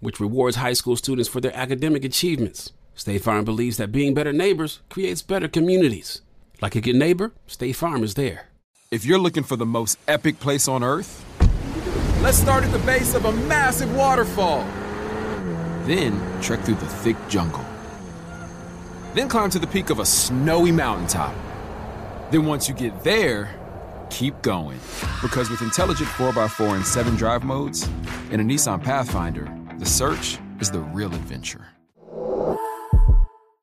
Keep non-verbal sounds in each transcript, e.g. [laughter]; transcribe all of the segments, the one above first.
which rewards high school students for their academic achievements. State Farm believes that being better neighbors creates better communities. Like a good neighbor, State Farm is there. If you're looking for the most epic place on earth, let's start at the base of a massive waterfall. Then trek through the thick jungle. Then climb to the peak of a snowy mountaintop. Then once you get there, keep going. Because with intelligent 4x4 and 7 drive modes and a Nissan Pathfinder, the search is the real adventure.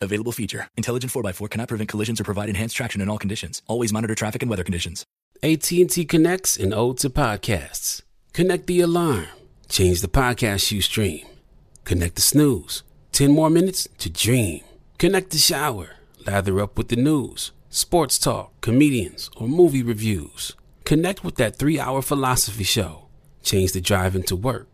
Available feature. Intelligent 4x4 cannot prevent collisions or provide enhanced traction in all conditions. Always monitor traffic and weather conditions. AT&T connects and ode to podcasts. Connect the alarm. Change the podcast you stream. Connect the snooze. 10 more minutes to dream. Connect the shower. Lather up with the news, sports talk, comedians, or movie reviews. Connect with that three hour philosophy show. Change the drive into work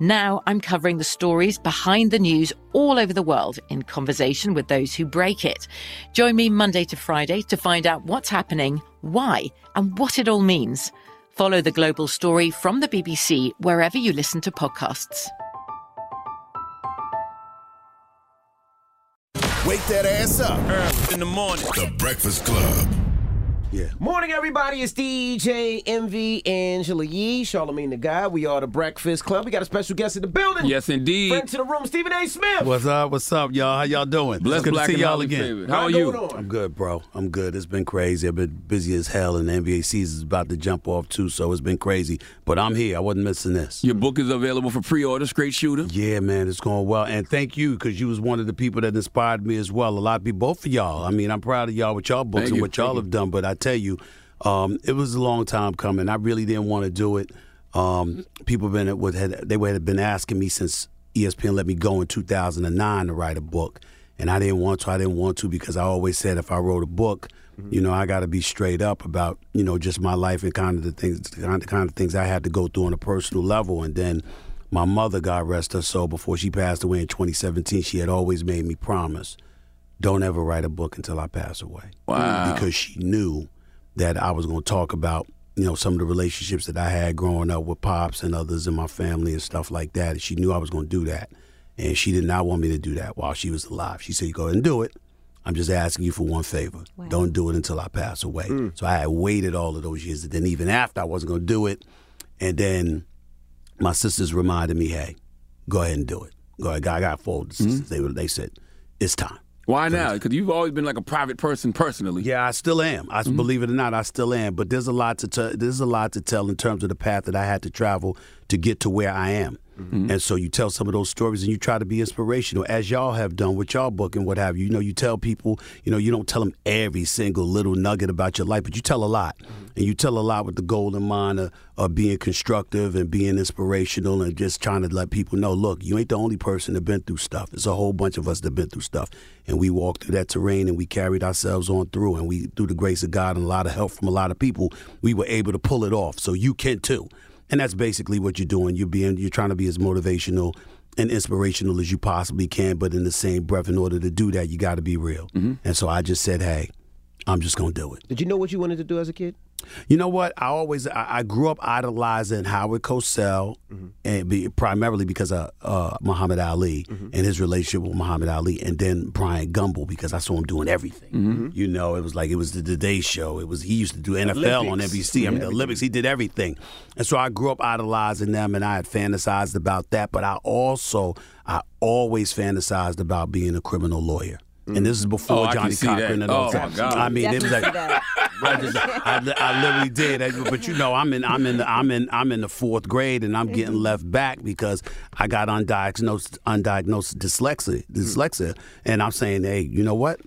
Now I'm covering the stories behind the news all over the world in conversation with those who break it. Join me Monday to Friday to find out what's happening, why, and what it all means. Follow the global story from the BBC wherever you listen to podcasts. Wake that ass up. Early in the morning. The Breakfast Club. Yeah. Morning, everybody. It's DJ Envy Angela Yee, Charlamagne the Guy. We are the Breakfast Club. We got a special guest in the building. Yes, indeed. Friend to the room, Stephen A. Smith. What's up? What's up, y'all? How y'all doing? Bless it's good Black to see y'all again. favorite. How are you? I'm good, bro. I'm good. It's been crazy. I've been busy as hell, and the NBA season's about to jump off too, so it's been crazy. But I'm here. I wasn't missing this. Your book is available for pre-order. Great shooter. Yeah, man, it's going well. And thank you, because you was one of the people that inspired me as well. A lot of people, both of y'all. I mean, I'm proud of y'all with y'all books Thank and you. what y'all Thank you. have done. But I tell you, um, it was a long time coming. I really didn't want to do it. Um, people been had they have been asking me since ESPN let me go in 2009 to write a book, and I didn't want to. I didn't want to because I always said if I wrote a book, you know, I got to be straight up about you know just my life and kind of the things, kind, the kind of things I had to go through on a personal level, and then. My mother, God rest her soul, before she passed away in 2017, she had always made me promise, don't ever write a book until I pass away. Wow. Because she knew that I was going to talk about, you know, some of the relationships that I had growing up with pops and others in my family and stuff like that. And she knew I was going to do that. And she did not want me to do that while she was alive. She said, go ahead and do it. I'm just asking you for one favor. Don't do it until I pass away. Hmm. So I had waited all of those years. And then even after I wasn't going to do it. And then my sisters reminded me, hey, go ahead and do it. Go ahead. I got four sisters. Hmm. They, were, they said, it's time. Why now? Because you've always been like a private person personally. Yeah, I still am. I Mm-hmm. believe it or not, I still am. But there's a lot to tell. There's a lot to tell in terms of the path that I had to travel to get to where I am. Mm-hmm. And so you tell some of those stories and you try to be inspirational, as y'all have done with y'all book and what have you. You know, you tell people, you know, you don't tell them every single little nugget about your life, but you tell a lot. And you tell a lot with the goal in mind of, of being constructive and being inspirational and just trying to let people know, look, you ain't the only person that been through stuff. There's a whole bunch of us that been through stuff. And we walked through that terrain and we carried ourselves on through. And we, through the grace of God and a lot of help from a lot of people, we were able to pull it off. So you can too. And that's basically what you're doing. You're being you're trying to be as motivational and inspirational as you possibly can, but in the same breath, in order to do that, you got to be real. Mm-hmm. And so I just said, hey, I'm just gonna do it. Did you know what you wanted to do as a kid? You know what? I always I, I grew up idolizing Howard Cosell, mm-hmm. and be, primarily because of uh, Muhammad Ali mm-hmm. and his relationship with Muhammad Ali, and then Bryant Gumbel because I saw him doing everything. Mm-hmm. You know, it was like it was the Today Show. It was he used to do NFL on Olympics. NBC. I mean, the Olympics. He did everything, and so I grew up idolizing them, and I had fantasized about that. But I also I always fantasized about being a criminal lawyer. And this is mm-hmm. before Oh, Johnny see Cochran that. and all Oh, that. God. I mean, it was like I, just, I, I literally did, but you know, I'm in, I'm in, the, I'm in, I'm in the fourth grade, and I'm getting left back because I got undiagnosed, undiagnosed dyslexia, dyslexia, and I'm saying, hey, you know what?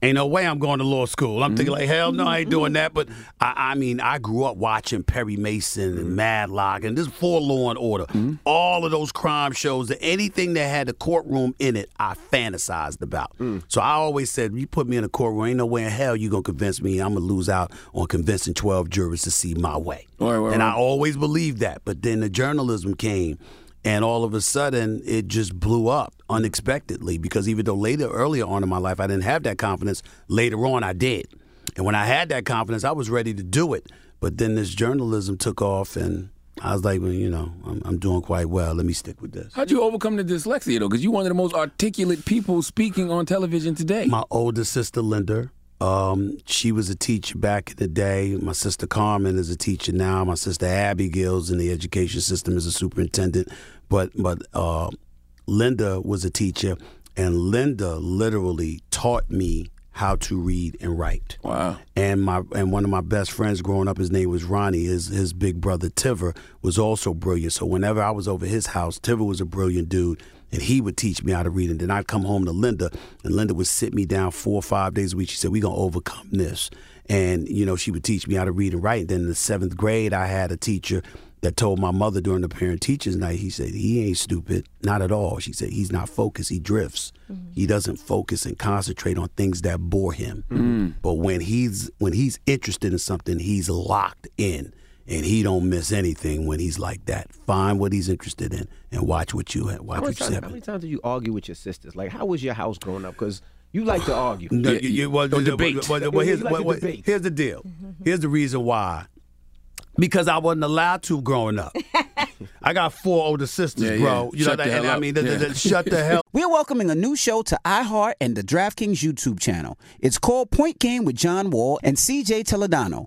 Ain't no way I'm going to law school. I'm thinking like, mm-hmm. hell no, I ain't doing that. But I, I mean, I grew up watching Perry Mason and Matlock and this For Law and Order, mm-hmm. all of those crime shows. That anything that had a courtroom in it, I fantasized about. Mm. So I always said, you put me in a courtroom, ain't no way in hell you gonna convince me I'm gonna lose out on convincing 12 jurors to see my way. Right, right, and I always believed that. But then the journalism came, and all of a sudden it just blew up unexpectedly because even though later, earlier on in my life, I didn't have that confidence, later on I did. And when I had that confidence, I was ready to do it. But then this journalism took off, and I was like, well, you know, I'm, I'm doing quite well. Let me stick with this. How'd you overcome the dyslexia though? Because you're one of the most articulate people speaking on television today. My older sister, Linda, um, she was a teacher back in the day. My sister Carmen is a teacher now. My sister Abigail's in the education system as a superintendent. But but uh, Linda was a teacher, and Linda literally taught me how to read and write. Wow. And my and one of my best friends growing up, his name was Ronnie. His his big brother Tiver was also brilliant. So whenever I was over his house, Tiver was a brilliant dude, and he would teach me how to read. And then I'd come home to Linda, and Linda would sit me down four or five days a week. She said, "We're gonna overcome this." And you know, she would teach me how to read and write. And then in the seventh grade, I had a teacher that told my mother during the parent teachers night, he said, he ain't stupid, not at all. She said, he's not focused, he drifts. Mm-hmm. He doesn't focus and concentrate on things that bore him. Mm. But when he's when he's interested in something, he's locked in. And he don't miss anything when he's like that. Find what he's interested in and watch what you watch How what you times, how many times did you argue with your sisters? Like, how was your house growing up? Because you like to argue. No, you- you- well, or the- debate. well, well, [laughs] here's, like well, debate. here's the deal. Here's the reason why. Because I wasn't allowed to growing up. I got four older sisters, Yeah, bro. yeah. You know Shut that, the and I mean, the- the- Yeah. the- shut the hell. [laughs] We're welcoming a new show to iHeart and the DraftKings YouTube channel. It's called Point Game with John Wall and CJ Toledano.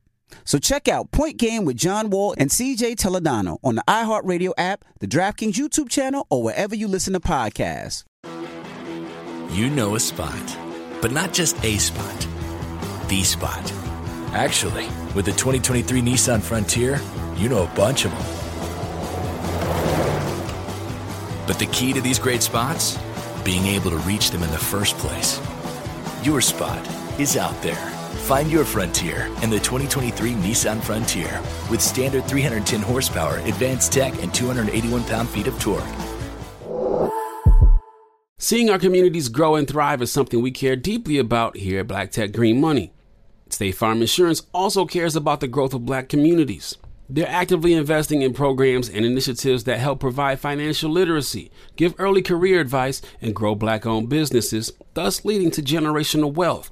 So check out Point Game with John Wall and CJ Toledano on the iHeartRadio app, the DraftKings YouTube channel, or wherever you listen to podcasts. You know a spot, but not just a spot, the spot. Actually, with the 2023 Nissan Frontier, you know a bunch of them. But the key to these great spots? Being able to reach them in the first place. Your spot is out there. Find your frontier in the 2023 Nissan Frontier with standard 310 horsepower, advanced tech, and 281 pound feet of torque. Seeing our communities grow and thrive is something we care deeply about here at Black Tech Green Money. State Farm Insurance also cares about the growth of black communities. They're actively investing in programs and initiatives that help provide financial literacy, give early career advice, and grow black owned businesses, thus leading to generational wealth,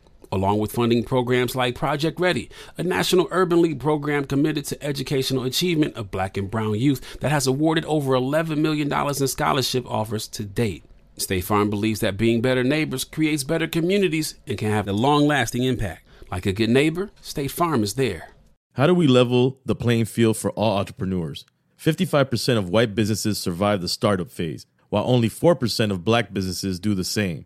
along with funding programs like Project Ready, a national urban league program committed to educational achievement of black and brown youth that has awarded over $11 million in scholarship offers to date. State Farm believes that being better neighbors creates better communities and can have a long lasting impact. Like a good neighbor, State Farm is there. How do we level the playing field for all entrepreneurs? 55% of white businesses survive the startup phase, while only 4% of black businesses do the same.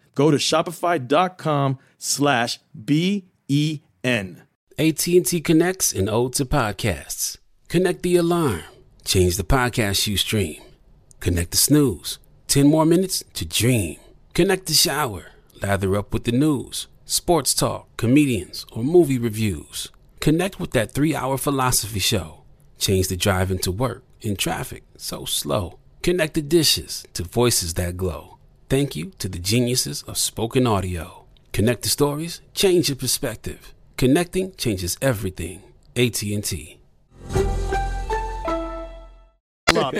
Go to shopify.com slash B-E-N. AT&T connects and ode to podcasts. Connect the alarm. Change the podcast you stream. Connect the snooze. 10 more minutes to dream. Connect the shower. Lather up with the news, sports talk, comedians, or movie reviews. Connect with that three hour philosophy show. Change the drive into work in traffic so slow. Connect the dishes to voices that glow. Thank you to the geniuses of spoken audio. Connect the stories, change your perspective. Connecting changes everything. AT&T.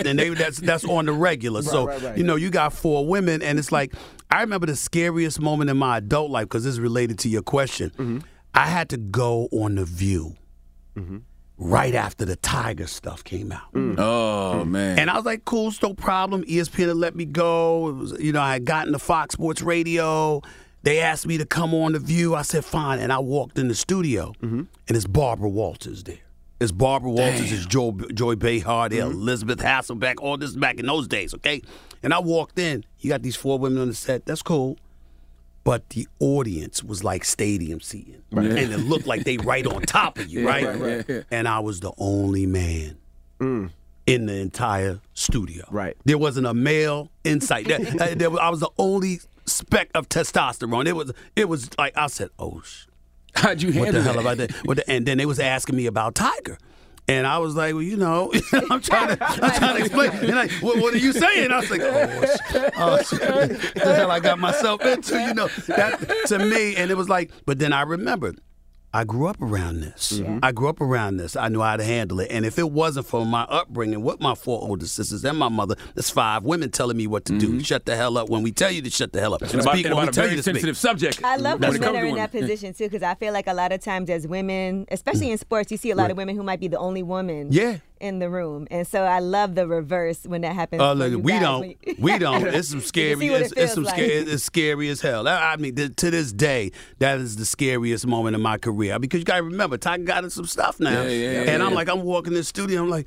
and they that's that's on the regular. Right, so right, right. you know, you got four women, and it's like I remember the scariest moment in my adult life because this is related to your question. Mm-hmm. I had to go on the View right after the Tiger stuff came out. Mm. mm. Oh mm. man. And I was like, cool, it's no problem. ESPN had let me go. It was, you know, I had gotten to Fox Sports Radio. They asked me to come on the View. I said, fine. And I walked in the studio, mm-hmm. and it's Barbara Walters there. It's Barbara Walters, it's Joy, Joy Behar, there, mm-hmm. Elisabeth Hasselbeck, all this back in those days, okay? And I walked in. You got these four women on the set. That's cool. But the audience was like stadium seating. And it looked like they right on top of you, right? right, right. And I was the only man in the entire studio. Right. There wasn't a male inside. There- uh, there I was the only speck of testosterone. It was it was like I said, oh sh- How'd you handle what the hell that? about that? What the, and then they was asking me about Tiger. And I was like, well, you know, [laughs] I'm trying to, I'm trying to explain. And like, what, what are you saying? I was like, oh, [laughs] shit, oh, shit. The hell I got myself into, you know? That to me, and it was like, but then I remembered, I grew up around this. I grew up around this. I knew how to handle it. And if it wasn't for my upbringing with my four older sisters and my mother, there's five women telling me what to do. Mm-hmm. Shut the hell up when we tell you to shut the hell up. And about, Speak and when we about a tell very you to speak. sensitive subject. I love when when it men comes are in that position too, because I feel like a lot of times as women, especially in sports, you see a lot of women who might be the only woman Yeah. In the room, and so I love the reverse when that happens. Oh, look, we guys. don't. When- We [laughs] don't. It's some scary. see what it It's, it's some feels scary. It's scary as hell. I I mean, th- to this day, that is the scariest moment in my career because you got to remember, Tiger got in some stuff now, Yeah, yeah, yeah, and I'm yeah. like, I'm walking in the studio, I'm like.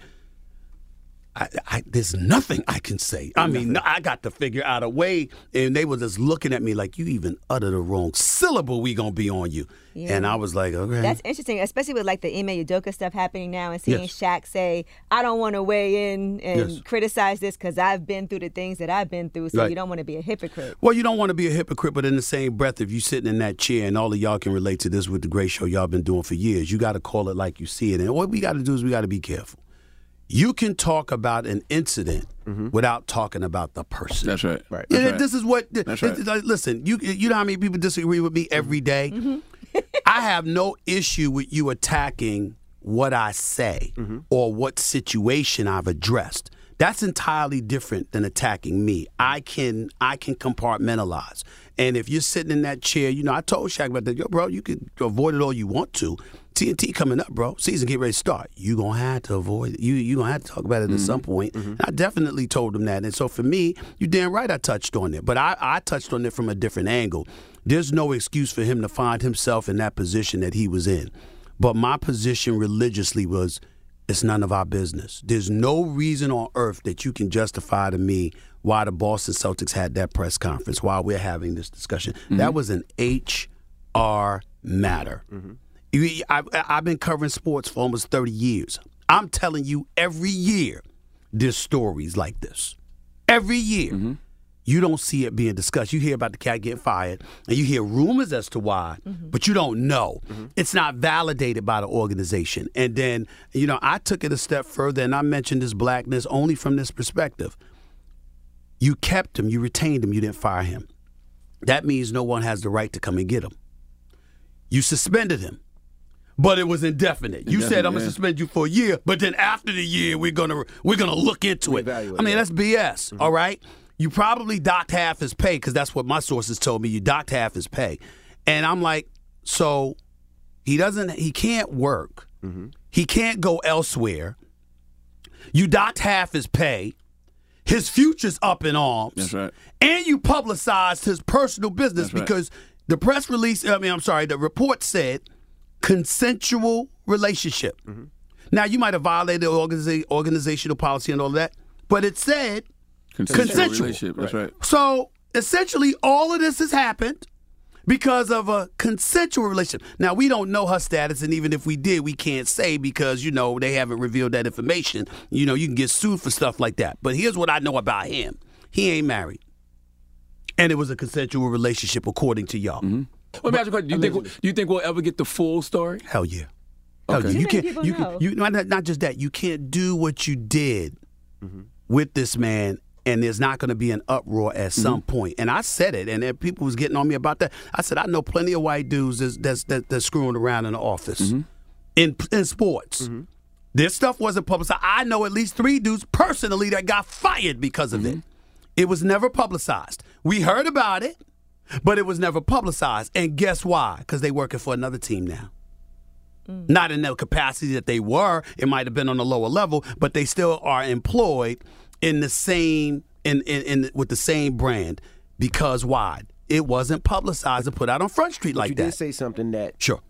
I, I, there's nothing I can say. I mean, I got to figure out a way, and they were just looking at me like, "You even utter the wrong syllable. We gonna be on you." Yeah. And I was like, "Okay." That's interesting, especially with like the Ime Udoka stuff happening now, and seeing Yes. Shaq say, "I don't want to weigh in and Yes. criticize this because I've been through the things that I've been through." So Right. you don't want to be a hypocrite. Well, you don't want to be a hypocrite, but in the same breath, if you're sitting in that chair, and all of y'all can relate to this with the great show y'all been doing for years, you got to call it like you see it. And what we got to do is we got to be careful. You can talk about an incident mm-hmm. without talking about the person. That's right. Right. That's right. This is what. That's right. like, listen, you you know how many people disagree with me every mm-hmm. day? Mm-hmm. [laughs] I have no issue with you attacking what I say or what situation I've addressed. That's entirely different than attacking me. I can I can compartmentalize. And if you're sitting in that chair, you know, I told Shaq about that. Yo, bro, you can avoid it all you want to. TNT coming up, bro. Season get ready to start. You gonna have to avoid it. You you gonna have to talk about it at mm-hmm. some point. Mm-hmm. And I definitely told him that. And so for me, you damn right I touched on it. But I, I touched on it from a different angle. There's no excuse for him to find himself in that position that he was in. But my position religiously was it's none of our business. There's no reason on earth that you can justify to me why the Boston Celtics had that press conference while we're having this discussion. That mm-hmm. was an HR matter. You- I, I've been covering sports for almost 30 years. I'm telling you, every year, there's stories like this. Every year. Mm-hmm. You don't see it being discussed. You hear about the cat getting fired, and you hear rumors as to why, mm-hmm. but you don't know. Mm-hmm. It's not validated by the organization. And then, you know, I took it a step further, and I mentioned this blackness only from this perspective. You kept him, you retained him, you didn't fire him. That means no one has the right to come and get him. You suspended him, but it was indefinite. You said I'm gonna suspend you for a year, but then after the year we're gonna we're gonna look into it. I mean that's BS. Mm-hmm. all right, you probably docked half his pay because that's what my sources told me. You docked half his pay, and I'm like, so he doesn't he can't work, mm-hmm. he can't go elsewhere. You docked half his pay. His future's up in arms. That's right. And you publicized his personal business That's right. because the press release, I mean, I'm sorry, the report said consensual relationship. Mm-hmm. Now, you might have violated organiza- organizational policy and all that, but it said Consensual consensual. relationship. That's right. So essentially, all of this has happened because of a consensual relationship. Now, we don't know her status, and even if we did, we can't say because, you know, they haven't revealed that information. You know, you can get sued for stuff like that. But here's what I know about him he ain't married. And it was a consensual relationship, according to y'all. Let me ask you a question. Do you think do you think we'll ever get the full story? Hell yeah. Hell Okay. yeah. You can't. You can. You not, not just that. You can't do what you did mm-hmm. with this man, and there's not going to be an uproar at mm-hmm. some point. And I said it, and then people was getting on me about that. I said I know plenty of white dudes that's that's, that, that's screwing around in the office mm-hmm. in in sports. This stuff wasn't publicized. I know at least three dudes personally that got fired because of it. It was never publicized. We heard about it, but it was never publicized. And guess why? Because they working for another team now. Not in the capacity that they were. It might have been on a lower level, but they still are employed in the same in, in, in with the same brand. Because why? It wasn't publicized and put out on Front Street like you that. did say something that sure,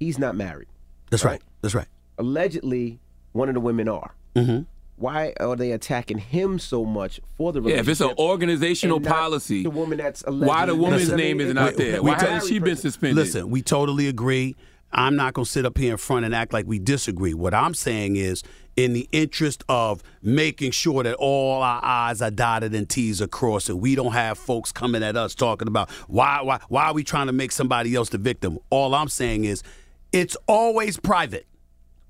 he's not married. that's right. That's right. Allegedly, one of the women are. Mm-hmm. Why are they attacking him so much for the Yeah, if it's an organizational policy, the woman that's why the woman's Listen, name I mean, isn't it- out there? it- Why we hasn't ta- she been suspended? Listen, we totally agree. I'm not going to sit up here in front and act like we disagree. What I'm saying is, in the interest of making sure that all our I's are dotted and T's are crossed, and we don't have folks coming at us talking about why, why, why are we trying to make somebody else the victim? All I'm saying is, it's always private.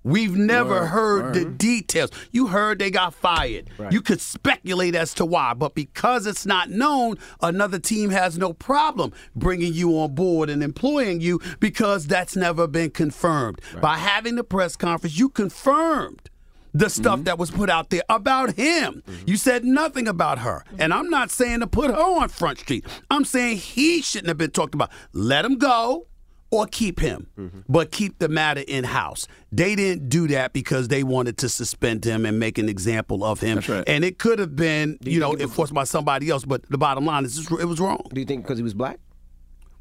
We've never Word, heard the details. You heard they got fired. You could speculate as to why, but because it's not known, another team has no problem bringing you on board and employing you because that's never been confirmed. By having the press conference, you confirmed the stuff mm-hmm. that was put out there about him. Mm-hmm. You said nothing about her. And I'm not saying to put her on Front Street. I'm saying he shouldn't have been talked about. Let him go or keep him, mm-hmm. but keep the matter in house. They didn't do that because they wanted to suspend him and make an example of him. Right. And it could have been, you know, enforced by somebody else. But the bottom line is, it was wrong. Do you think because he was black?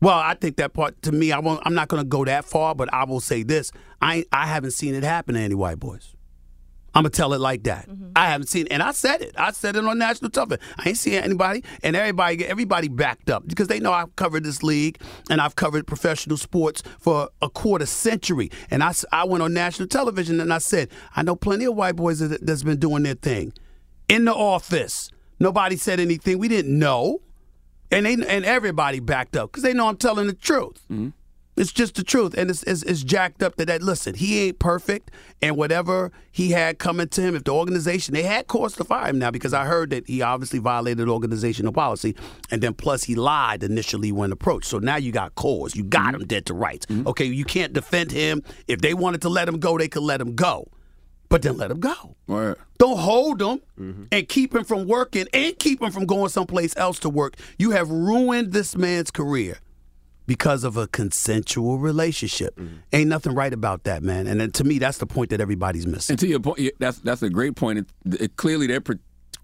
Well, I think that part to me, I won't, I'm not going to go that far, but I will say this: I I haven't seen it happen to any white boys. I'm gonna tell it like that. Mm-hmm. I haven't seen, and I said it. I said it on national television. I ain't seen anybody, and everybody, everybody backed up because they know I've covered this league and I've covered professional sports for a quarter century. And I, I went on national television and I said, I know plenty of white boys that, that's been doing their thing in the office. Nobody said anything. We didn't know, and they and everybody backed up because they know I'm telling the truth. Mm-hmm. It's just the truth, and it's, it's it's jacked up to that. Listen, he ain't perfect, and whatever he had coming to him, if the organization they had cause to fire him now because I heard that he obviously violated organizational policy, and then plus he lied initially when approached. So now you got cause, you got mm-hmm. him dead to rights. Mm-hmm. Okay, you can't defend him. If they wanted to let him go, they could let him go, but then let him go. Word. Don't hold him mm-hmm. and keep him from working and keep him from going someplace else to work. You have ruined this man's career because of a consensual relationship. Mm-hmm. Ain't nothing right about that, man. And then to me, that's the point that everybody's missing. And to your point, that's that's a great point. It, it, clearly, they're pro-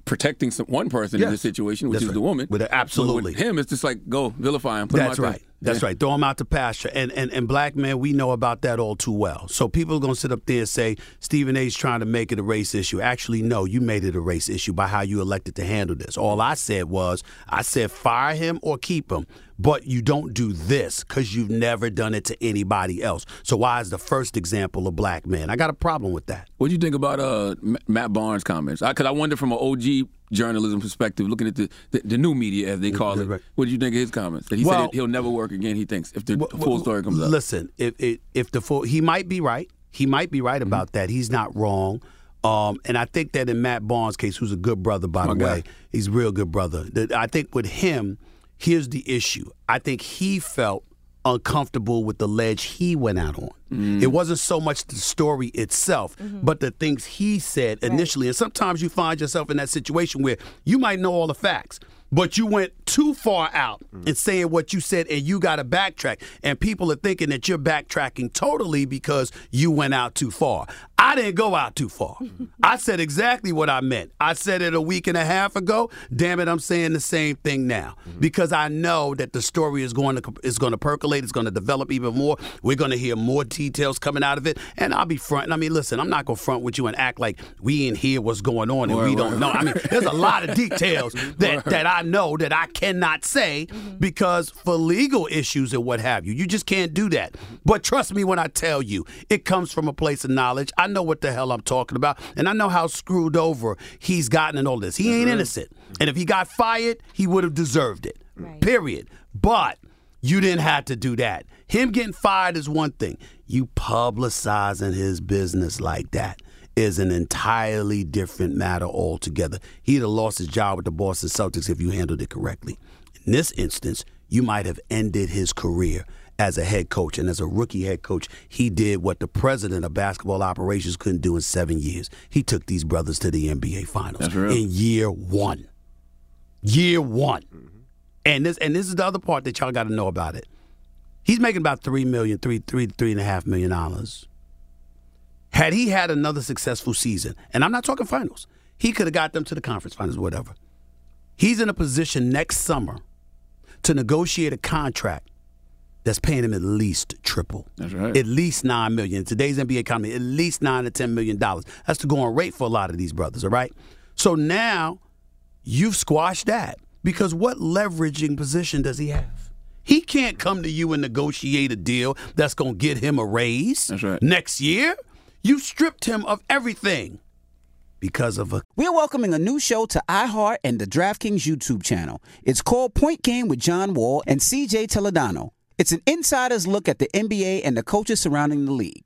protecting some, one person in Yes. this situation, which That's is right. the woman. With absolutely. But with him, it's just like go vilify him. Put That's him out right. There. That's Yeah. right. Throw them out to pasture. And, and and black men, we know about that all too well. So people are gonna sit up there and say Stephen A's trying to make it a race issue. Actually, no, you made it a race issue by how you elected to handle this. All I said was, I said fire him or keep him. But you don't do this because you've never done it to anybody else. So why is the first example a black man? I got a problem with that. What do you think about uh, Matt Barnes' comments? Because I, wonder from an OG journalism perspective, looking at the, the, the new media as they call it. What do you think of his comments? That he Well- said he'll never work again. He thinks if the Well, full story comes up. Listen, if if, if the full, he might be right. He might be right about that. He's not wrong. Um, and I think that in Matt Barnes' case, who's a good brother, by My the guy. way, he's a real good brother. That I think with him, here's the issue. I think he felt uncomfortable with the ledge he went out on. Mm. It wasn't so much the story itself, but the things he said initially. And sometimes you find yourself in that situation where you might know all the facts, but you went too far out in saying what you said and you got to backtrack. And people are thinking that you're backtracking totally because you went out too far. I didn't go out too far. [laughs] I said exactly what I meant. I said it a week and a half ago. Damn it, I'm saying the same thing now because I know that the story is going to is going to percolate. It's going to develop even more. We're going to hear more details coming out of it. And I'll be fronting. I mean, listen, I'm not going to front with you and act like we ain't hear what's going on and Word, we don't word. know. I mean, there's a lot of [laughs] details that that I know that I cannot say mm-hmm. because for legal issues and what have you, you just can't do that. But trust me when I tell you, it comes from a place of knowledge. I know what the hell I'm talking about, and I know how screwed over he's gotten in all this. He ain't mm-hmm. innocent, and if he got fired, he would have deserved it. Period. But you didn't have to do that. Him getting fired is one thing. You publicizing his business like that is an entirely different matter altogether. He'd have lost his job with the Boston Celtics if you handled it correctly. In this instance, you might have ended his career as a head coach. And as a rookie head coach, he did what the president of basketball operations couldn't do in seven years. He took these brothers to the NBA Finals in year one. Year one. Mm-hmm. And this and this is the other part that y'all got to know about it. He's making about three million, three, three, three and a half million dollars. Had he had another successful season, and I'm not talking finals, he could have got them to the conference finals, whatever. He's in a position next summer to negotiate a contract that's paying him at least triple. That's right. At least nine million. In today's NBA economy, at least nine to ten million dollars. That's the going rate for a lot of these brothers, all right? So now you've squashed that. Because what leveraging position does he have? He can't come to you and negotiate a deal that's going to get him a raise right. next year. You stripped him of everything because of a We're welcoming a new show to iHeart and the DraftKings YouTube channel. It's called Point Game with John Wall and CJ Toledano. It's an insider's look at the NBA and the coaches surrounding the league.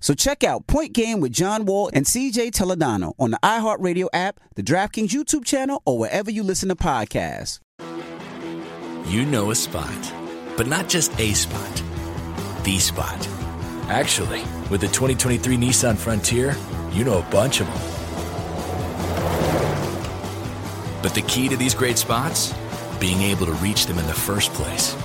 So check out Point Game with John Wall and CJ Toledano on the iHeartRadio app, the DraftKings YouTube channel, or wherever you listen to podcasts. You know a spot, but not just a spot, the spot. Actually, with the 2023 Nissan Frontier, you know a bunch of them. But the key to these great spots? Being able to reach them in the first place.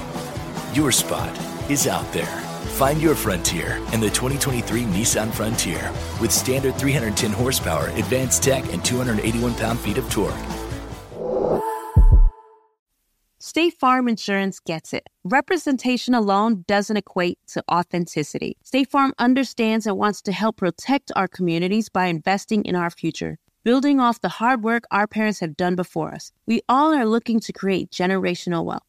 Your spot is out there. Find your frontier in the 2023 Nissan Frontier with standard 310 horsepower, advanced tech, and 281 pound feet of torque. State Farm Insurance gets it. Representation alone doesn't equate to authenticity. State Farm understands and wants to help protect our communities by investing in our future, building off the hard work our parents have done before us. We all are looking to create generational wealth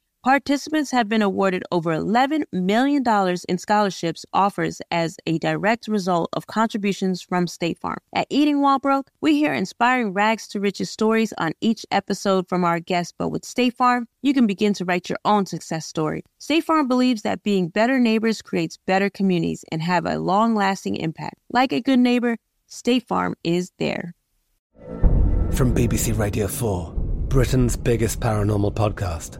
Participants have been awarded over $11 million in scholarships offers as a direct result of contributions from State Farm. At Eating While Broke, we hear inspiring rags to riches stories on each episode from our guests, but with State Farm, you can begin to write your own success story. State Farm believes that being better neighbors creates better communities and have a long lasting impact. Like a good neighbor, State Farm is there. From BBC Radio 4, Britain's biggest paranormal podcast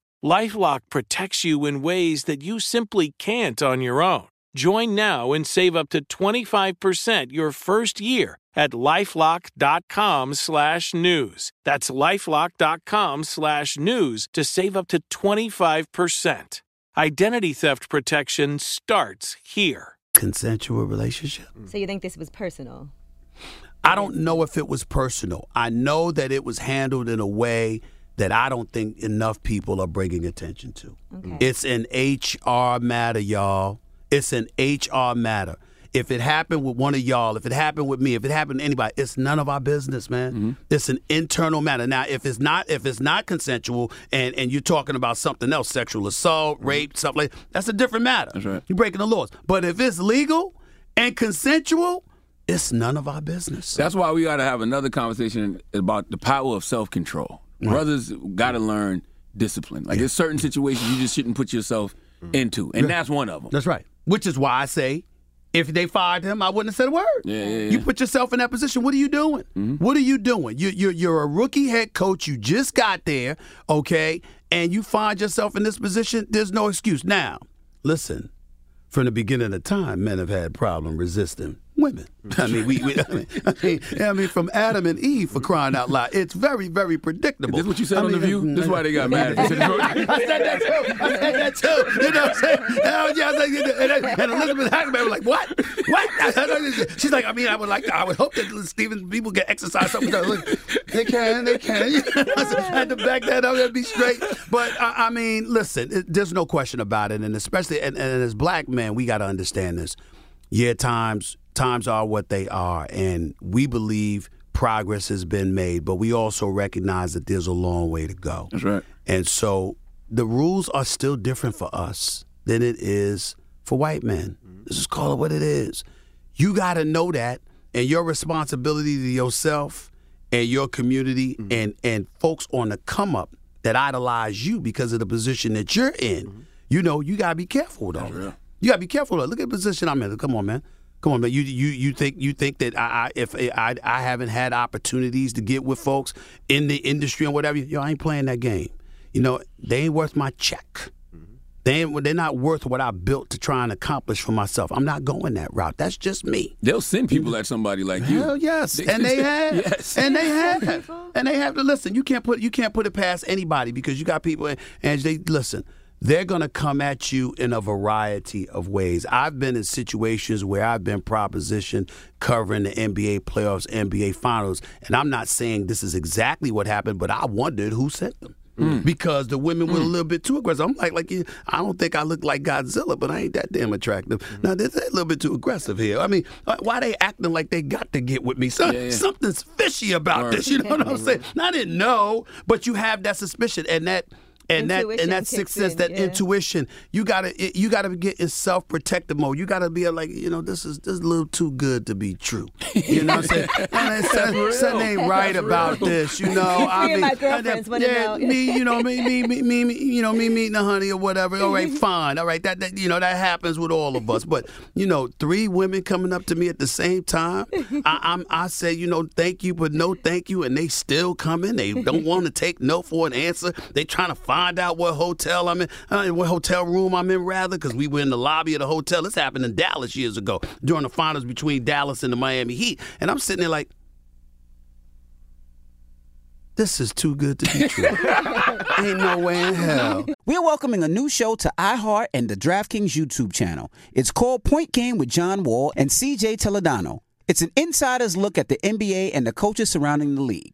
Lifelock protects you in ways that you simply can't on your own. Join now and save up to 25% your first year at lifelock.com slash news. That's lifelock.com slash news to save up to 25%. Identity theft protection starts here. Consensual relationship. Mm. So you think this was personal? I don't know if it was personal. I know that it was handled in a way that I don't think enough people are bringing attention to. Okay. It's an HR matter, y'all. It's an HR matter. If it happened with one of y'all, if it happened with me, if it happened to anybody, it's none of our business, man. Mm-hmm. It's an internal matter. Now, if it's not if it's not consensual and and you're talking about something else, sexual assault, rape, something like that's a different matter. Mm-hmm. That's right. You're breaking the laws. But if it's legal and consensual, it's none of our business. That's why we got to have another conversation about the power of self control. Brothers got to learn discipline. Like there's certain situations you just shouldn't put yourself mm-hmm. into, and Yeah. that's one of them. That's right. Which is why I say, if they fired him, I wouldn't have said a word. Yeah, yeah, yeah. You put yourself in that position. What are you doing? Mm-hmm. What are you doing? You, you're you're a rookie head coach. You just got there, okay, and you find yourself in this position. There's no excuse. Now, listen. From the beginning of time, men have had problem resisting women. [laughs] I mean, we, we I, mean, [laughs] I mean, I mean, from Adam and Eve for crying out loud. It's very, very predictable. This is what you said I on The View? Mm, this is why they got mad. I said that too. I said that too. You know what I'm saying? Hell yeah, like, and, and Elizabeth Hackman was like, what? What? She's like, I mean, I would like to, I would hope that Stephen people get exercise something. Look, they can, they can. [laughs] You know, I had to back that up and be straight. But I, I mean, listen, it, there's no question about it, and especially, and, and as black men, we got to understand this. Yeah, times times are what they are, and we believe progress has been made, but we also recognize that there's a long way to go. That's right. And so the rules are still different for us than it is for white men. Mm-hmm. Let's just call it what it is. You got to know that, and your responsibility to yourself and your community mm-hmm. and and folks on the come up that idolize you because of the position that you're in. Mm-hmm. You know, you gotta be careful that. You gotta be careful. Look at the position I'm in. Come on, man. Come on, man. You you you think you think that I, I if eh, I I haven't had opportunities to get with folks in the industry and whatever. Yo, I ain't playing that game. You know, they ain't worth my check. Mm-hmm. They ain't, they're not worth what I built to try and accomplish for myself. I'm not going that route. That's just me. They'll send people at somebody like you. Hell yes, and they [laughs] have, yes. and they have, and they have to listen. You can't put you can't put it past anybody because you got people, eh, and they listen. They're gonna come at you in a variety of ways. I've been in situations where I've been propositioned covering the NBA playoffs, NBA finals, and I'm not saying this is exactly what happened, but I wondered who sent them. Mm. because the women were a mm. little bit too aggressive. I'm like, like I don't think I look like Godzilla, but I ain't that damn attractive. Mm. Now they're a little bit too aggressive here. I mean, uh, why they acting like they got to get with me? So, Yeah, yeah. Something's fishy about Word. this. You know what I'm saying? And I didn't know, but you have that suspicion and that. And that Intuition and that kicks sixth sense, in, that yeah. intuition, you gotta it- you gotta get in self protective mode. You gotta be like, you know, this is this is a little too good to be true. You know what I'm saying? [laughs] And Something ain't right That's about real. this. You know, [laughs] I Me mean, and my girlfriends wanna yeah, me, you know, me, me, me, me, me, you know, me meeting a honey or whatever. All right, [laughs] fine. All right, that, that you know that happens with all of us. But you know, three women coming up to me at the same time, I, I'm I say, you know, thank you, but no thank you, and they still coming. They don't want to take no for an answer. They trying to find out what hotel I'm in, uh, what hotel room I'm in rather, because we were in the lobby of the hotel. This happened in Dallas years ago during the finals between Dallas and the Miami Heat, and I'm sitting there like. This is too good to be [laughs] true. Ain't no way in hell. We're welcoming a new show to iHeart and the DraftKings YouTube channel. It's called Point Game with John Wall and CJ Toledano. It's an insider's look at the NBA and the coaches surrounding the league.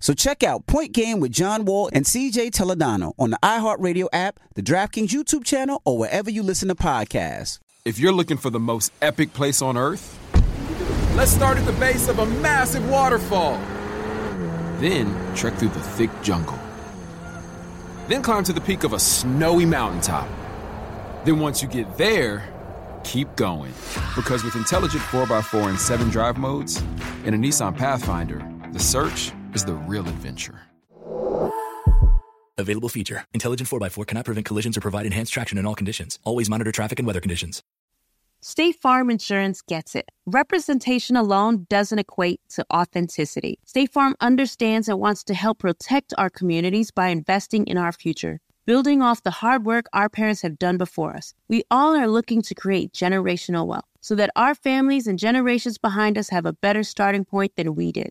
So check out Point Game with John Wall and CJ Toledano on the iHeartRadio app, the DraftKings YouTube channel, or wherever you listen to podcasts. If you're looking for the most epic place on earth, let's start at the base of a massive waterfall. Then trek through the thick jungle. Then climb to the peak of a snowy mountaintop. Then once you get there, keep going. Because with intelligent 4x4 and 7 drive modes and a Nissan Pathfinder, the search is the real adventure. Available feature. Intelligent 4x4 cannot prevent collisions or provide enhanced traction in all conditions. Always monitor traffic and weather conditions. State Farm Insurance gets it. Representation alone doesn't equate to authenticity. State Farm understands and wants to help protect our communities by investing in our future. Building off the hard work our parents have done before us, we all are looking to create generational wealth so that our families and generations behind us have a better starting point than we did.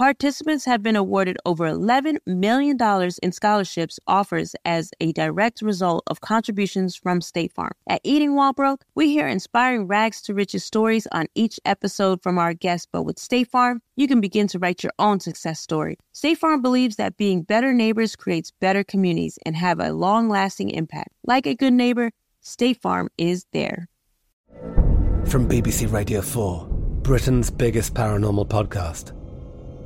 participants have been awarded over $11 million in scholarships offers as a direct result of contributions from State Farm. At Eating While Broke, we hear inspiring rags to riches stories on each episode from our guests, but with State Farm, you can begin to write your own success story. State Farm believes that being better neighbors creates better communities and have a long-lasting impact. Like a good neighbor, State Farm is there. From BBC Radio 4, Britain's biggest paranormal podcast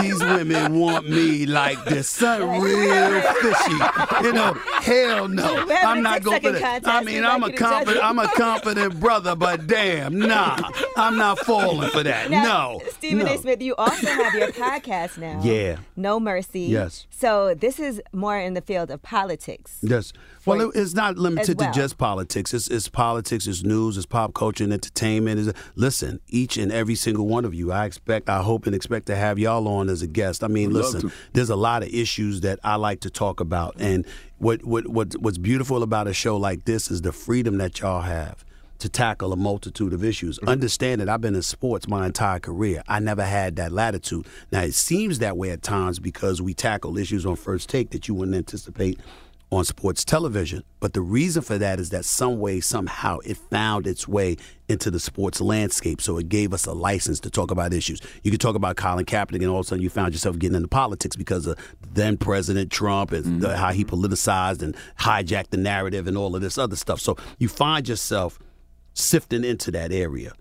these women want me like this. Something real fishy. You know, hell no. I'm not going for that. I mean, I'm a confident. I'm a confident brother, but damn, nah, I'm not falling for that. Now, no, Stephen no. A. Smith, you also have your podcast now. Yeah. Know Mercy. Yes. So this is more in the field of politics. Yes. Well, it, it's not limited well. to just politics. It's, it's politics, it's news, it's pop culture and entertainment. It's, listen, each and every single one of you, I expect, I hope and expect to have y'all on as a guest. I mean, Would listen, there's a lot of issues that I like to talk about. And what, what, what what's beautiful about a show like this is the freedom that y'all have to tackle a multitude of issues. Mm-hmm. Understand that I've been in sports my entire career. I never had that latitude. Now, it seems that way at times because we tackle issues on first take that you wouldn't anticipate on sports television. But the reason for that is that some way, somehow, it found its way into the sports landscape. So it gave us a license to talk about issues. You could talk about Colin Kaepernick, and all of a sudden you found yourself getting into politics because of then President Trump and the, mm-hmm. how he politicized and hijacked the narrative and all of this other stuff. So you find yourself sifting into that area.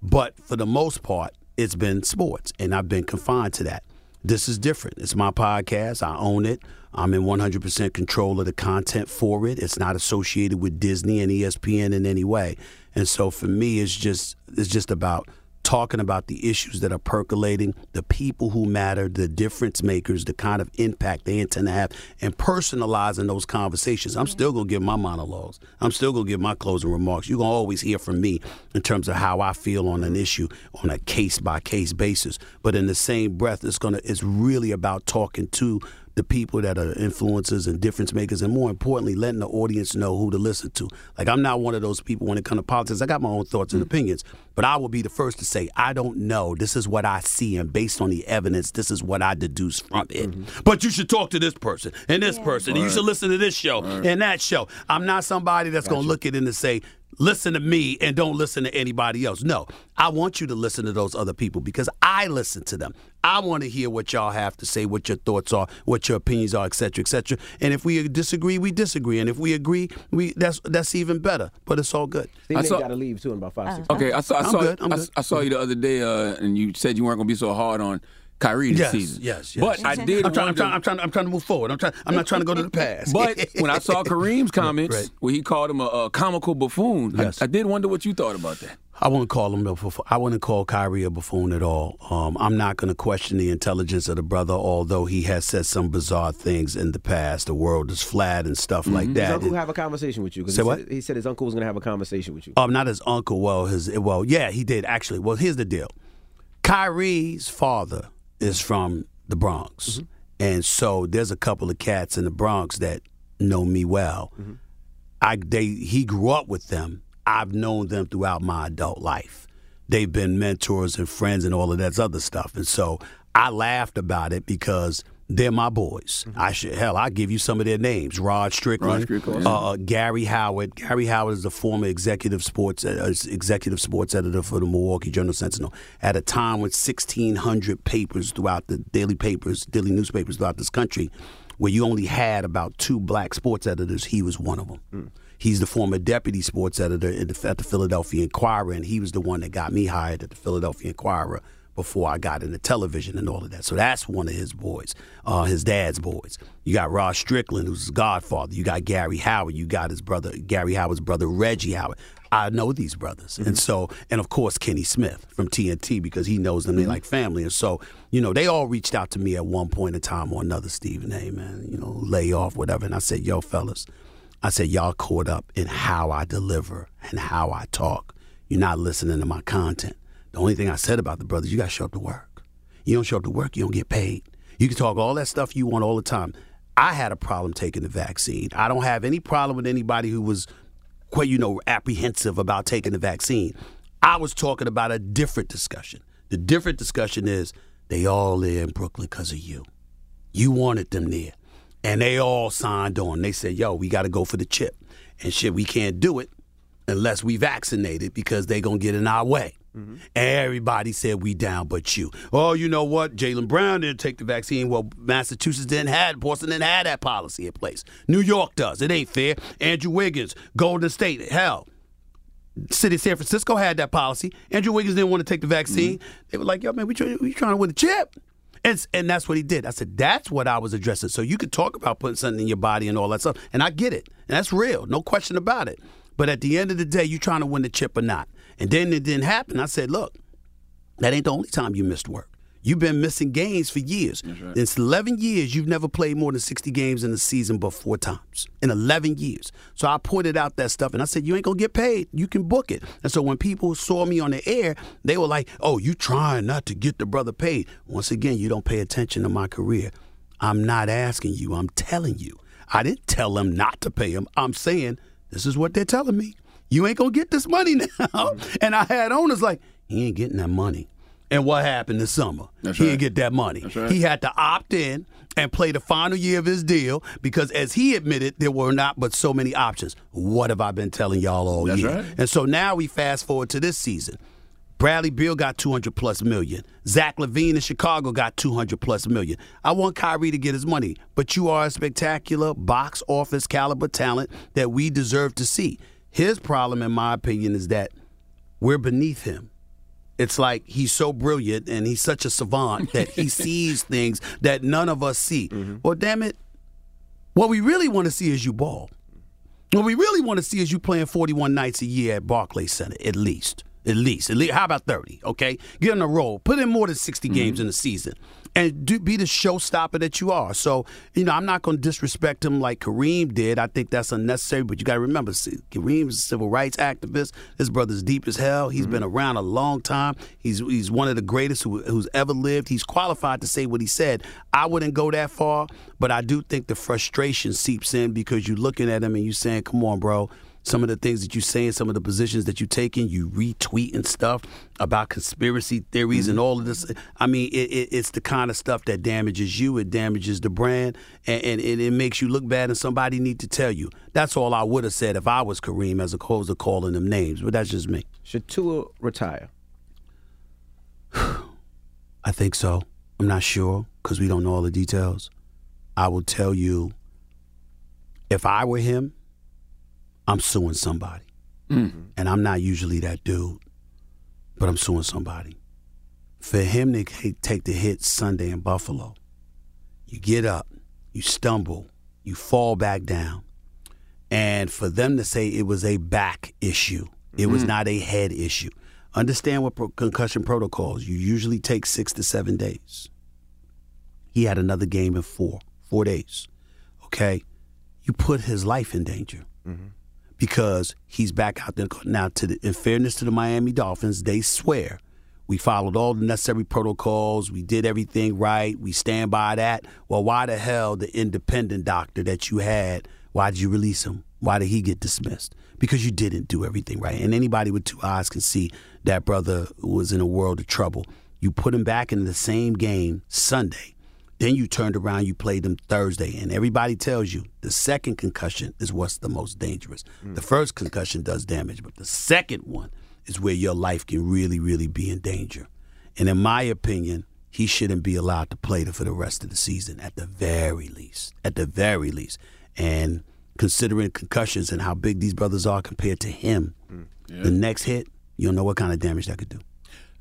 But for the most part, it's been sports, and I've been confined to that. This is different. It's my podcast. I own it. I'm in 100% control of the content for it. It's not associated with Disney and ESPN in any way. And so for me, it's just it's just about talking about the issues that are percolating, the people who matter, the difference makers, the kind of impact they intend to have, and personalizing those conversations. I'm still gonna give my monologues. I'm still gonna give my closing remarks. You're gonna always hear from me in terms of how I feel on an issue on a case by case basis. But in the same breath, it's gonna it's really about talking to the people that are influencers and difference makers, and more importantly, letting the audience know who to listen to. Like, I'm not one of those people when it comes to politics. I got my own thoughts and mm. opinions, but I will be the first to say, I don't know. This is what I see, and based on the evidence, this is what I deduce from it. Mm-hmm. But you should talk to this person and this person, and you should listen to this show and that show. I'm not somebody that's going to look at it and say, listen to me and don't listen to anybody else. No, I want you to listen to those other people because I listen to them. I want to hear what y'all have to say, what your thoughts are, what your opinions are, et cetera, et cetera. And if we disagree, we disagree. And if we agree, we that's that's even better. But it's all good. Stephen I saw- got to leave too in about five, six. Uh-huh. Okay, I saw. I I'm saw. good, I'm I, good. I saw you the other day, uh, and you said you weren't going to be so hard on Kyrie this Yes, season. yes, yes. But I did. I'm trying, I'm, wonder- trying, I'm, trying, I'm trying to move forward. I'm trying. I'm not trying to go to the past. But [laughs] when I saw Kareem's comments, Right. where he called him a, a comical buffoon, Yes. I, I did wonder what you thought about that. I wouldn't call him a buffoon. I wouldn't call Kyrie a buffoon at all. Um, I'm not going to question the intelligence of the brother, although he has said some bizarre things in the past. The world is flat and stuff like that. His uncle have a conversation with you. Say he what? Said, he said his uncle was going to have a conversation with you. Um, not his uncle. Well, his well, yeah, he did actually. Well, here's the deal. Kyrie's father is from the Bronx, and so there's a couple of cats in the Bronx that know me well. I they he grew up with them. I've known them throughout my adult life. They've been mentors and friends and all of that other stuff, and so I laughed about it because. They're my boys. I should hell. I give you some of their names: Rod Strickland, Rod uh, uh, Gary Howard. Gary Howard is the former executive sports uh, executive sports editor for the Milwaukee Journal Sentinel. At a time when 1,600 papers throughout the daily papers, daily newspapers throughout this country, where you only had about two black sports editors, he was one of them. He's the former deputy sports editor at the, at the Philadelphia Inquirer, and he was the one that got me hired at the Philadelphia Inquirer before I got into television and all of that. So that's one of his boys, uh, his dad's boys. You got Rod Strickland, who's his godfather. You got Gary Howard. You got his brother, Gary Howard's brother, Reggie Howard. I know these brothers. And so, and of course, Kenny Smith from TNT because he knows them. They like family. And so, you know, they all reached out to me at one point in time or another, Stephen, hey, man, you know, lay off, whatever. And I said, yo, fellas, I said, y'all caught up in how I deliver and how I talk. You're not listening to my content. The only thing I said about the brothers, you got to show up to work. You don't show up to work, you don't get paid. You can talk all that stuff you want all the time. I had a problem taking the vaccine. I don't have any problem with anybody who was quite, you know, apprehensive about taking the vaccine. I was talking about a different discussion. The different discussion is they all there in Brooklyn because of you. You wanted them there. And they all signed on. They said, yo, we got to go for the chip. And shit, we can't do it unless we vaccinated because they going to get in our way. Mm-hmm. Everybody said we down but you. Oh, you know what? Jaylen Brown didn't take the vaccine. Well, Massachusetts didn't have, Boston didn't have that policy in place. New York does. It ain't fair. Andrew Wiggins, Golden State, hell. City of San Francisco had that policy. Andrew Wiggins didn't want to take the vaccine. Mm-hmm. They were like, yo, man, we, try, we trying to win the chip. And, and that's what he did. I said, that's what I was addressing. So you could talk about putting something in your body and all that stuff. And I get it. And that's real. No question about it. But at the end of the day, you're trying to win the chip or not. And then it didn't happen. I said, look, that ain't the only time you missed work. You've been missing games for years. right. In 11 years, you've never played more than 60 games in a season but four times. In 11 years. So I pointed out that stuff and I said, you ain't going to get paid. You can book it. And so when people saw me on the air, they were like, oh, you trying not to get the brother paid. Once again, you don't pay attention to my career. I'm not asking you. I'm telling you. I didn't tell them not to pay him. I'm saying, this is what they're telling me. You ain't going to get this money [laughs] now. Mm-hmm. and I had owners like, he ain't getting that money. And what happened this summer? That's he right. didn't get that money. Right. He had to opt in and play the final year of his deal because, as he admitted, there were not but so many options. What have I been telling y'all all That's year? right. And so now we fast forward to this season. Bradley Beal got 200 plus million. Zach LaVine in Chicago got 200 plus million. I want Kyrie to get his money, but you are a spectacular box office caliber talent that we deserve to see. His problem, in my opinion, is that we're beneath him. It's like he's so brilliant and he's such a savant that he [laughs] sees things that none of us see. Mm-hmm. Well, damn it, what we really want to see is you ball. What we really want to see is you playing 41 nights a year at Barclays Center, at least. At least. At least. How about 30? Okay? Get on a roll. Put in more than 60 mm-hmm. games in a season. And do, be the showstopper that you are. So, you know, I'm not going to disrespect him like Kareem did. I think that's unnecessary. But you got to remember, Kareem's a civil rights activist. His brother's deep as hell. He's mm-hmm. been around a long time. He's he's one of the greatest who, who's ever lived. He's qualified to say what he said. I wouldn't go that far, but I do think the frustration seeps in because you're looking at him and you're saying, "Come on, bro." Some of the things that you say and some of the positions that you taking, you retweet and stuff about conspiracy theories and mm-hmm. all of this. I mean, it, it, it's the kind of stuff that damages you. It damages the brand, and, and it, it makes you look bad. And somebody need to tell you. That's all I would have said if I was Kareem, as opposed to calling them names. But that's just me. Should Tua retire? [sighs] I think so. I'm not sure because we don't know all the details. I will tell you, if I were him, I'm suing somebody. Mm-hmm. And I'm not usually that dude, but I'm suing somebody. For him to take the hit Sunday in Buffalo, you get up, you stumble, you fall back down. And for them to say it was a back issue, it was mm-hmm. not a head issue. Understand what pro- concussion protocols. You usually take six to seven days. He had another game in four, four days. Okay, you put his life in danger mm-hmm. Because he's back out there now. To the, in fairness to the Miami Dolphins, they swear we followed all the necessary protocols. We did everything right. We stand by that. Well, why the hell the independent doctor that you had? Why did you release him? Why did he get dismissed? Because you didn't do everything right. And anybody with two eyes can see that brother was in a world of trouble. You put him back in the same game Sunday. Then you turned around, you played them Thursday, and everybody tells you the second concussion is what's the most dangerous. Hmm. The first concussion does damage, but the second one is where your life can really, really be in danger. And in my opinion, he shouldn't be allowed to play for the rest of the season, at the very least. At the very least. And considering concussions and how big these brothers are compared to him, hmm. the next hit, you don't know what kind of damage that could do.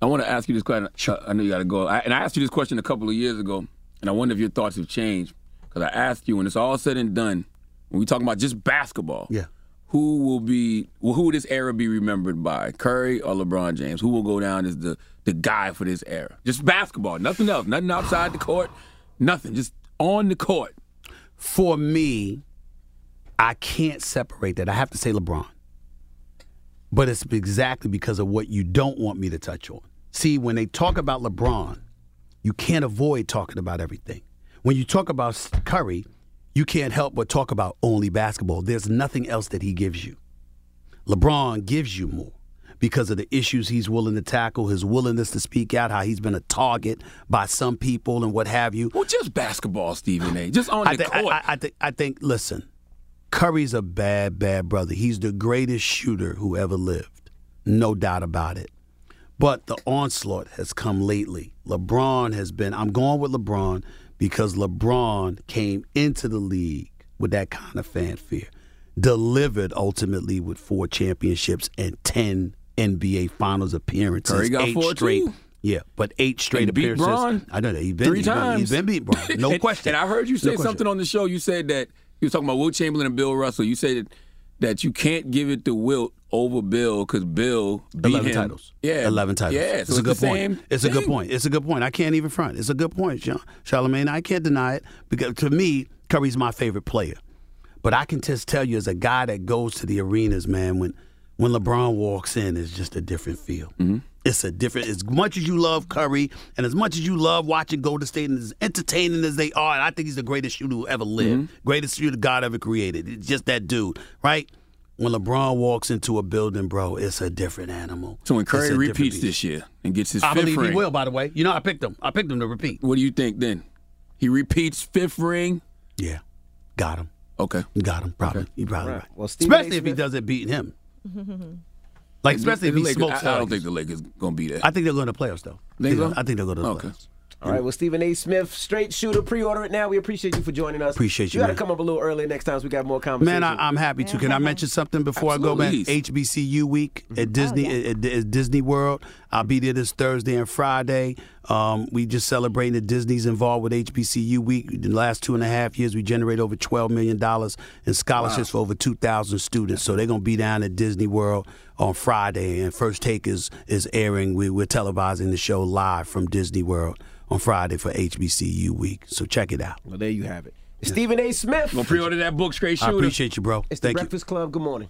I want to ask you this question. Chuck, I know you got to go. I, and I asked you this question a couple of years ago, and I wonder if your thoughts have changed. Because I asked you, when it's all said and done, when we talking about just basketball, Yeah. who will be, well, who will this era be remembered by, Curry or LeBron James? Who will go down as the the guy for this era? Just basketball, nothing else, nothing outside the court, nothing, just on the court. For me, I can't separate that. I have to say LeBron. But it's exactly because of what you don't want me to touch on. See, when they talk about LeBron, you can't avoid talking about everything. When you talk about Curry, you can't help but talk about only basketball. There's nothing else that he gives you. LeBron gives you more because of the issues he's willing to tackle, his willingness to speak out, how he's been a target by some people and what have you. Well, just basketball, Stephen A. Just on I the thi- court. I, I, I think. I think. Listen, Curry's a bad, bad brother. He's the greatest shooter who ever lived, no doubt about it. But the onslaught has come lately. LeBron has been. I'm going with LeBron because LeBron came into the league with that kind of fanfare, delivered ultimately with four championships and ten NBA Finals appearances, Curry got eight four, straight. too. Yeah, but eight straight And beat appearances. Bron I know that he's been three he's been- times. he's been beat Bron. No [laughs] And- question. And I heard you say No something on the show. You said that you were talking about Wilt Chamberlain and Bill Russell. You said that, that you can't give it to Wilt over Bill because Bill beat 11 him. titles. Yeah, 11 titles. Yeah, it's so a good point. It's a good point. It's a good point. I can't even front. It's a good point, Sean. Charlamagne. I can't deny it because to me, Curry's my favorite player. But I can just tell you, as a guy that goes to the arenas, man, when when LeBron walks in, it's just a different feel. Mm-hmm. It's a different. As much as you love Curry, and as much as you love watching Golden State, and as entertaining as they are, and I think he's the greatest shooter who ever lived, Mm-hmm. greatest shooter God ever created. It's just that dude, right? When LeBron walks into a building, bro, it's a different animal. So when It's Curry repeats beast. this year and gets his I fifth believe ring, he will. By the way, you know I picked him. I picked him to repeat. What do you think then? He repeats fifth ring. Yeah, got him. Okay, got him. Probably. Okay. You probably Right. right. Well, Stephen especially if he doesn't beat him. [laughs] Like especially if he Lakers- smokes. I, I don't think the Lakers gonna be there. I think they're going to playoffs though. Think so? I think they'll go to the Okay. playoffs. All right, well, Stephen A. Smith, straight shooter, pre-order it now. We appreciate you for joining us. Appreciate you, You got to come up a little early next time so we got more conversation. Man, I, I'm happy to. Can I mention something before I go, man? HBCU week at Disney at, at Disney World. I'll be there this Thursday and Friday. Um, we just celebrating that Disney's involved with HBCU week. In the last two and a half years, we generate over twelve million dollars in scholarships for over two thousand students. So they're gonna be down at Disney World on Friday, and First Take is is airing. We, we're televising the show live from Disney World on Friday for HBCU week. So check it out. Well, there you have it. Stephen A. Smith. Gonna pre-order that book, Straight shooter. I appreciate you, bro. It's the Thank you. Breakfast Club. Good morning.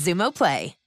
Xumo Play.